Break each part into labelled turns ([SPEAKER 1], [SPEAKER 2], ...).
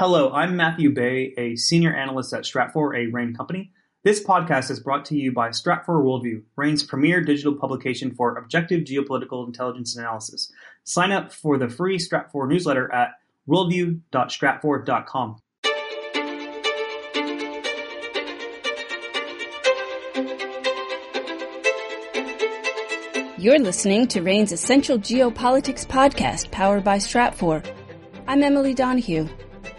[SPEAKER 1] Hello, I'm Matthew Bey, a senior analyst at Stratfor, a RANE company. This podcast is brought to you by Stratfor Worldview, RANE's premier digital publication for objective geopolitical intelligence analysis. Sign up for the free Stratfor newsletter at worldview.stratfor.com.
[SPEAKER 2] You're listening to RANE's Essential Geopolitics podcast powered by Stratfor. I'm Emily Donahue.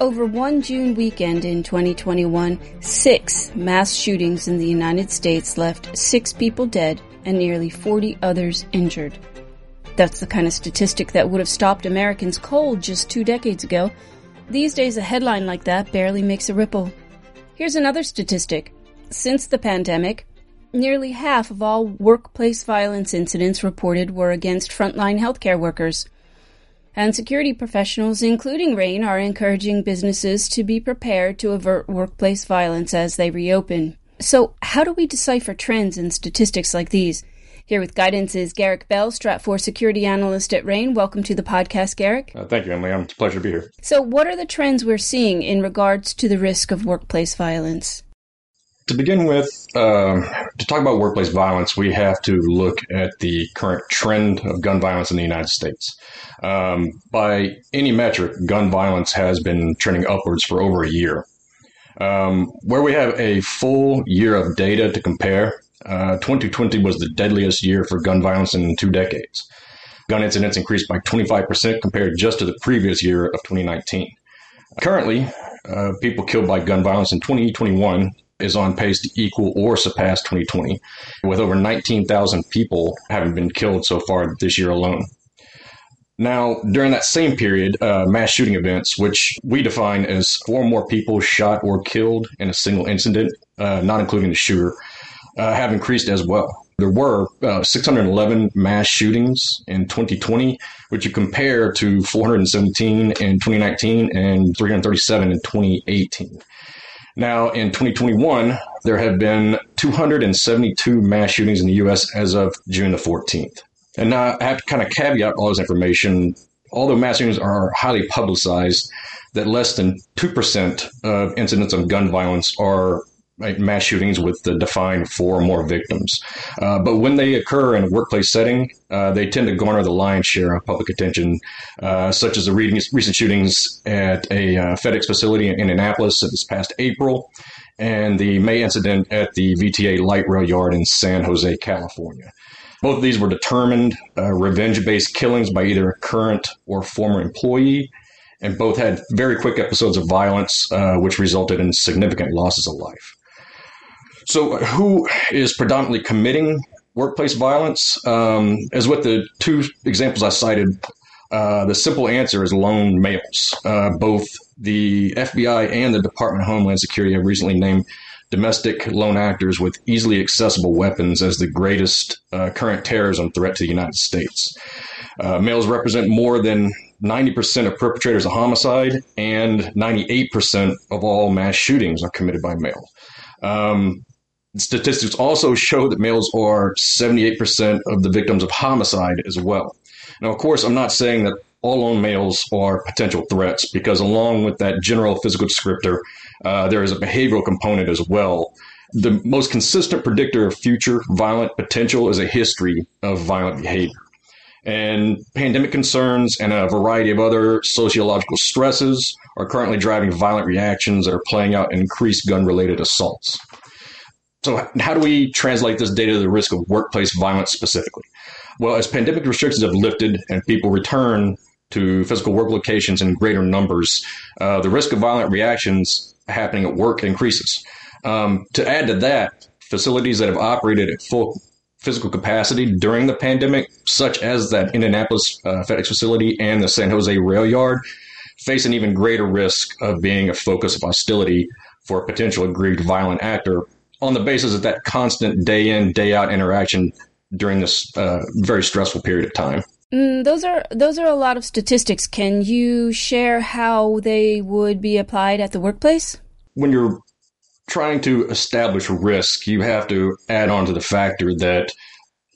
[SPEAKER 2] Over one June weekend in 2021, six mass shootings in the United States left six people dead and nearly 40 others injured. That's the kind of statistic that would have stopped Americans cold just two decades ago. These days, a headline like that barely makes a ripple. Here's another statistic. Since the pandemic, nearly half of all workplace violence incidents reported were against frontline healthcare workers. And security professionals, including RANE, are encouraging businesses to be prepared to avert workplace violence as they reopen. So, how do we decipher trends and statistics like these? Here with guidance is Garrick Bell, Stratfor security analyst at RANE. Welcome to the podcast, Garrick.
[SPEAKER 3] Uh, thank you, Emily. It's a pleasure to be here.
[SPEAKER 2] So, what are the trends we're seeing in regards to the risk of workplace violence?
[SPEAKER 3] To begin with, um, to talk about workplace violence, we have to look at the current trend of gun violence in the United States. Um, by any metric, gun violence has been trending upwards for over a year. Um, where we have a full year of data to compare, uh, 2020 was the deadliest year for gun violence in two decades. Gun incidents increased by 25% compared just to the previous year of 2019. Currently, uh, people killed by gun violence in 2021 is on pace to equal or surpass 2020, with over 19,000 people having been killed so far this year alone. Now, during that same period, uh, mass shooting events, which we define as four more people shot or killed in a single incident, uh, not including the shooter, uh, have increased as well. There were uh, 611 mass shootings in 2020, which you compare to 417 in 2019 and 337 in 2018. Now, in 2021, there have been 272 mass shootings in the U.S. as of June the 14th. And now I have to kind of caveat all this information. Although mass shootings are highly publicized, that less than 2% of incidents of gun violence are mass shootings with the defined four or more victims. Uh, but when they occur in a workplace setting, uh, they tend to garner the lion's share of public attention, uh, such as the recent shootings at a uh, FedEx facility in Indianapolis this past April, and the May incident at the VTA light rail yard in San Jose, California. Both of these were determined uh, revenge based killings by either a current or former employee, and both had very quick episodes of violence, uh, which resulted in significant losses of life. So, who is predominantly committing workplace violence? Um, as with the two examples I cited, uh, the simple answer is lone males. Uh, both the FBI and the Department of Homeland Security have recently named domestic lone actors with easily accessible weapons as the greatest uh, current terrorism threat to the United States. Uh, males represent more than 90% of perpetrators of homicide, and 98% of all mass shootings are committed by males. Um, Statistics also show that males are 78% of the victims of homicide as well. Now, of course, I'm not saying that all lone males are potential threats because, along with that general physical descriptor, uh, there is a behavioral component as well. The most consistent predictor of future violent potential is a history of violent behavior. And pandemic concerns and a variety of other sociological stresses are currently driving violent reactions that are playing out in increased gun related assaults. So, how do we translate this data to the risk of workplace violence specifically? Well, as pandemic restrictions have lifted and people return to physical work locations in greater numbers, uh, the risk of violent reactions happening at work increases. Um, to add to that, facilities that have operated at full physical capacity during the pandemic, such as that Indianapolis uh, FedEx facility and the San Jose rail yard, face an even greater risk of being a focus of hostility for a potential aggrieved violent actor on the basis of that constant day in day out interaction during this uh, very stressful period of time.
[SPEAKER 2] Mm, those are those are a lot of statistics. Can you share how they would be applied at the workplace?
[SPEAKER 3] When you're trying to establish risk, you have to add on to the factor that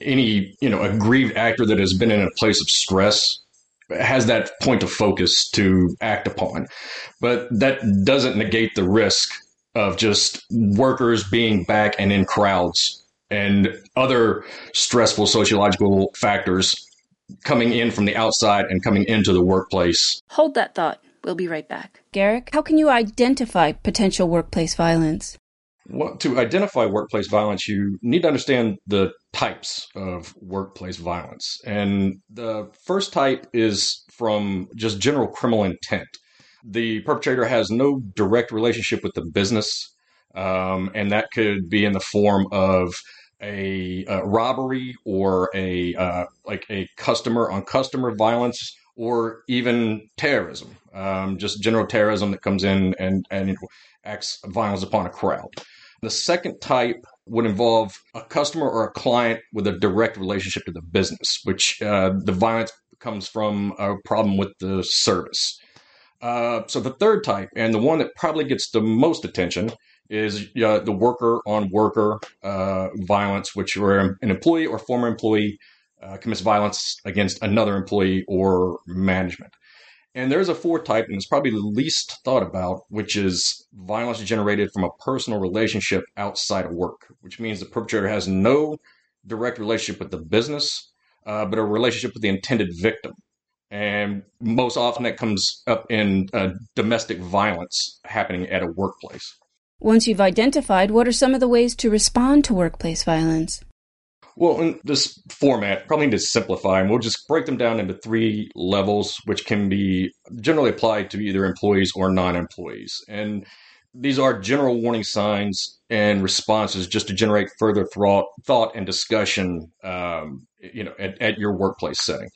[SPEAKER 3] any you know aggrieved actor that has been in a place of stress has that point of focus to act upon. But that doesn't negate the risk of just workers being back and in crowds and other stressful sociological factors coming in from the outside and coming into the workplace.
[SPEAKER 2] Hold that thought. We'll be right back. Garrick, how can you identify potential workplace violence?
[SPEAKER 3] Well, to identify workplace violence, you need to understand the types of workplace violence. And the first type is from just general criminal intent. The perpetrator has no direct relationship with the business, um, and that could be in the form of a, a robbery or a uh, like a customer on customer violence or even terrorism, um, just general terrorism that comes in and and acts violence upon a crowd. The second type would involve a customer or a client with a direct relationship to the business, which uh, the violence comes from a problem with the service. Uh, so the third type, and the one that probably gets the most attention, is uh, the worker on worker uh, violence, which where an employee or former employee uh, commits violence against another employee or management. And there's a fourth type, and it's probably the least thought about, which is violence generated from a personal relationship outside of work, which means the perpetrator has no direct relationship with the business, uh, but a relationship with the intended victim. And most often that comes up in uh, domestic violence happening at a workplace.
[SPEAKER 2] Once you've identified, what are some of the ways to respond to workplace violence?
[SPEAKER 3] Well, in this format, probably need to simplify, and we'll just break them down into three levels, which can be generally applied to either employees or non employees. And these are general warning signs and responses just to generate further thought, thought and discussion, um, you know, at, at your workplace setting.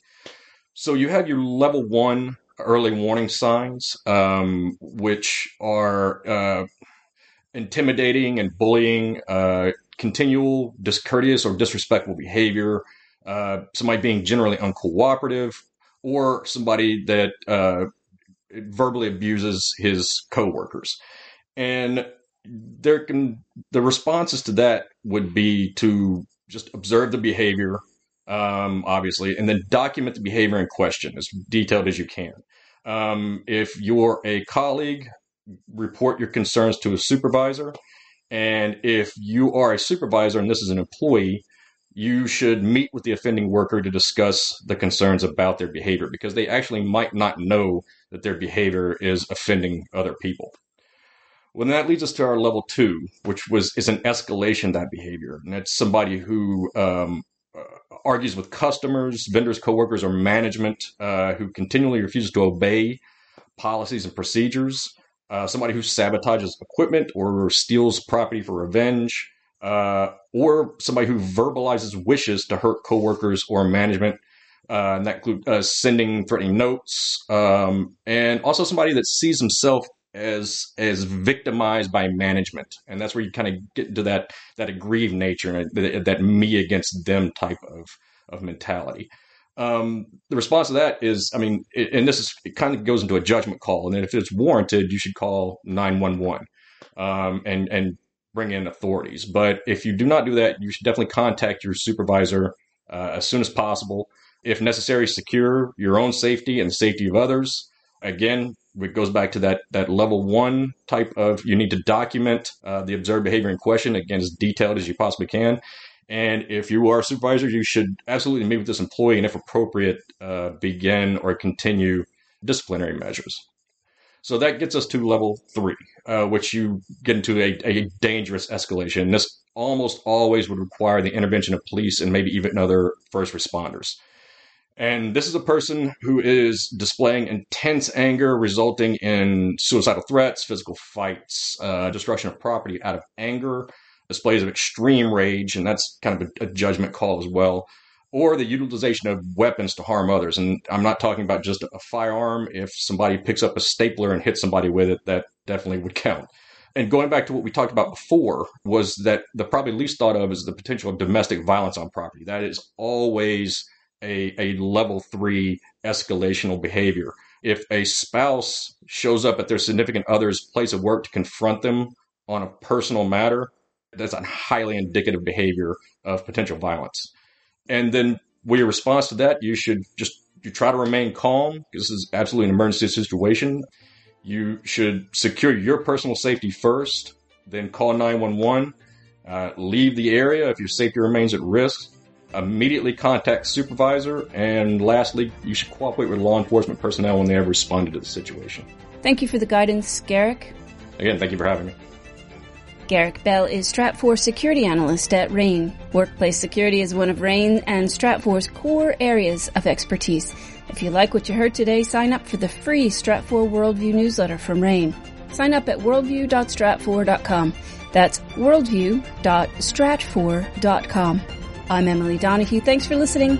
[SPEAKER 3] So you have your level one early warning signs, um, which are uh, intimidating and bullying, uh, continual discourteous or disrespectful behavior, uh, somebody being generally uncooperative, or somebody that uh, verbally abuses his coworkers. And there can the responses to that would be to just observe the behavior, um, obviously, and then document the behavior in question as detailed as you can. Um, if you're a colleague, report your concerns to a supervisor. And if you are a supervisor and this is an employee, you should meet with the offending worker to discuss the concerns about their behavior because they actually might not know that their behavior is offending other people. Well, that leads us to our level two, which was is an escalation of that behavior, and that's somebody who um, argues with customers, vendors, coworkers, or management uh, who continually refuses to obey policies and procedures uh, somebody who sabotages equipment or steals property for revenge, uh, or somebody who verbalizes wishes to hurt coworkers or management. Uh, and that includes uh, sending threatening notes, um, and also somebody that sees himself as as victimized by management, and that's where you kind of get into that that aggrieved nature, that, that me against them type of of mentality. Um, the response to that is, I mean, it, and this is it kind of goes into a judgment call, and then if it's warranted, you should call nine one one, um, and and bring in authorities. But if you do not do that, you should definitely contact your supervisor uh, as soon as possible. If necessary, secure your own safety and the safety of others. Again, it goes back to that that level one type of you need to document uh, the observed behavior in question again as detailed as you possibly can and if you are a supervisor, you should absolutely meet with this employee and, if appropriate, uh, begin or continue disciplinary measures. So that gets us to level three, uh, which you get into a, a dangerous escalation. This almost always would require the intervention of police and maybe even other first responders. And this is a person who is displaying intense anger, resulting in suicidal threats, physical fights, uh, destruction of property out of anger, displays of extreme rage, and that's kind of a, a judgment call as well, or the utilization of weapons to harm others. And I'm not talking about just a firearm. If somebody picks up a stapler and hits somebody with it, that definitely would count. And going back to what we talked about before, was that the probably least thought of is the potential of domestic violence on property. That is always a, a level three escalational behavior. If a spouse shows up at their significant other's place of work to confront them on a personal matter, that's a highly indicative behavior of potential violence. And then with your response to that, you should just you try to remain calm. This is absolutely an emergency situation. You should secure your personal safety first, then call 911. Uh, leave the area if your safety remains at risk. Immediately contact supervisor. And lastly, you should cooperate with law enforcement personnel when they have responded to the situation.
[SPEAKER 2] Thank you for the guidance, Garrick.
[SPEAKER 3] Again, thank you for having me.
[SPEAKER 2] Garrick Bell is Stratfor security analyst at RANE. Workplace security is one of RANE and Stratfor's core areas of expertise. If you like what you heard today, sign up for the free Stratfor Worldview newsletter from RANE. Sign up at worldview.stratfor.com. That's worldview.stratfor.com. I'm Emily Donahue. Thanks for listening.